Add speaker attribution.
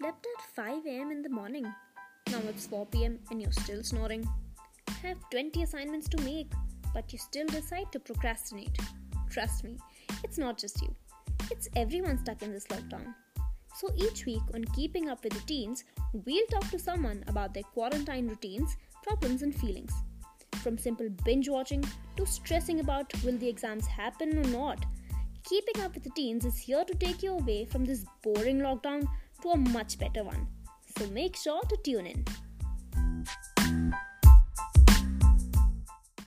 Speaker 1: Slept at 5 am in the morning. Now it's 4 pm and you're still snoring. Have 20 assignments to make, but you still decide to procrastinate. Trust me, it's not just you, it's everyone stuck in this lockdown. So each week on Keeping Up with the Teens, we'll talk to someone about their quarantine routines, problems, and feelings. From simple binge watching to stressing about will the exams happen or not. Keeping Up with the Teens is here to take you away from this boring lockdown to a much better one. So make sure to tune in.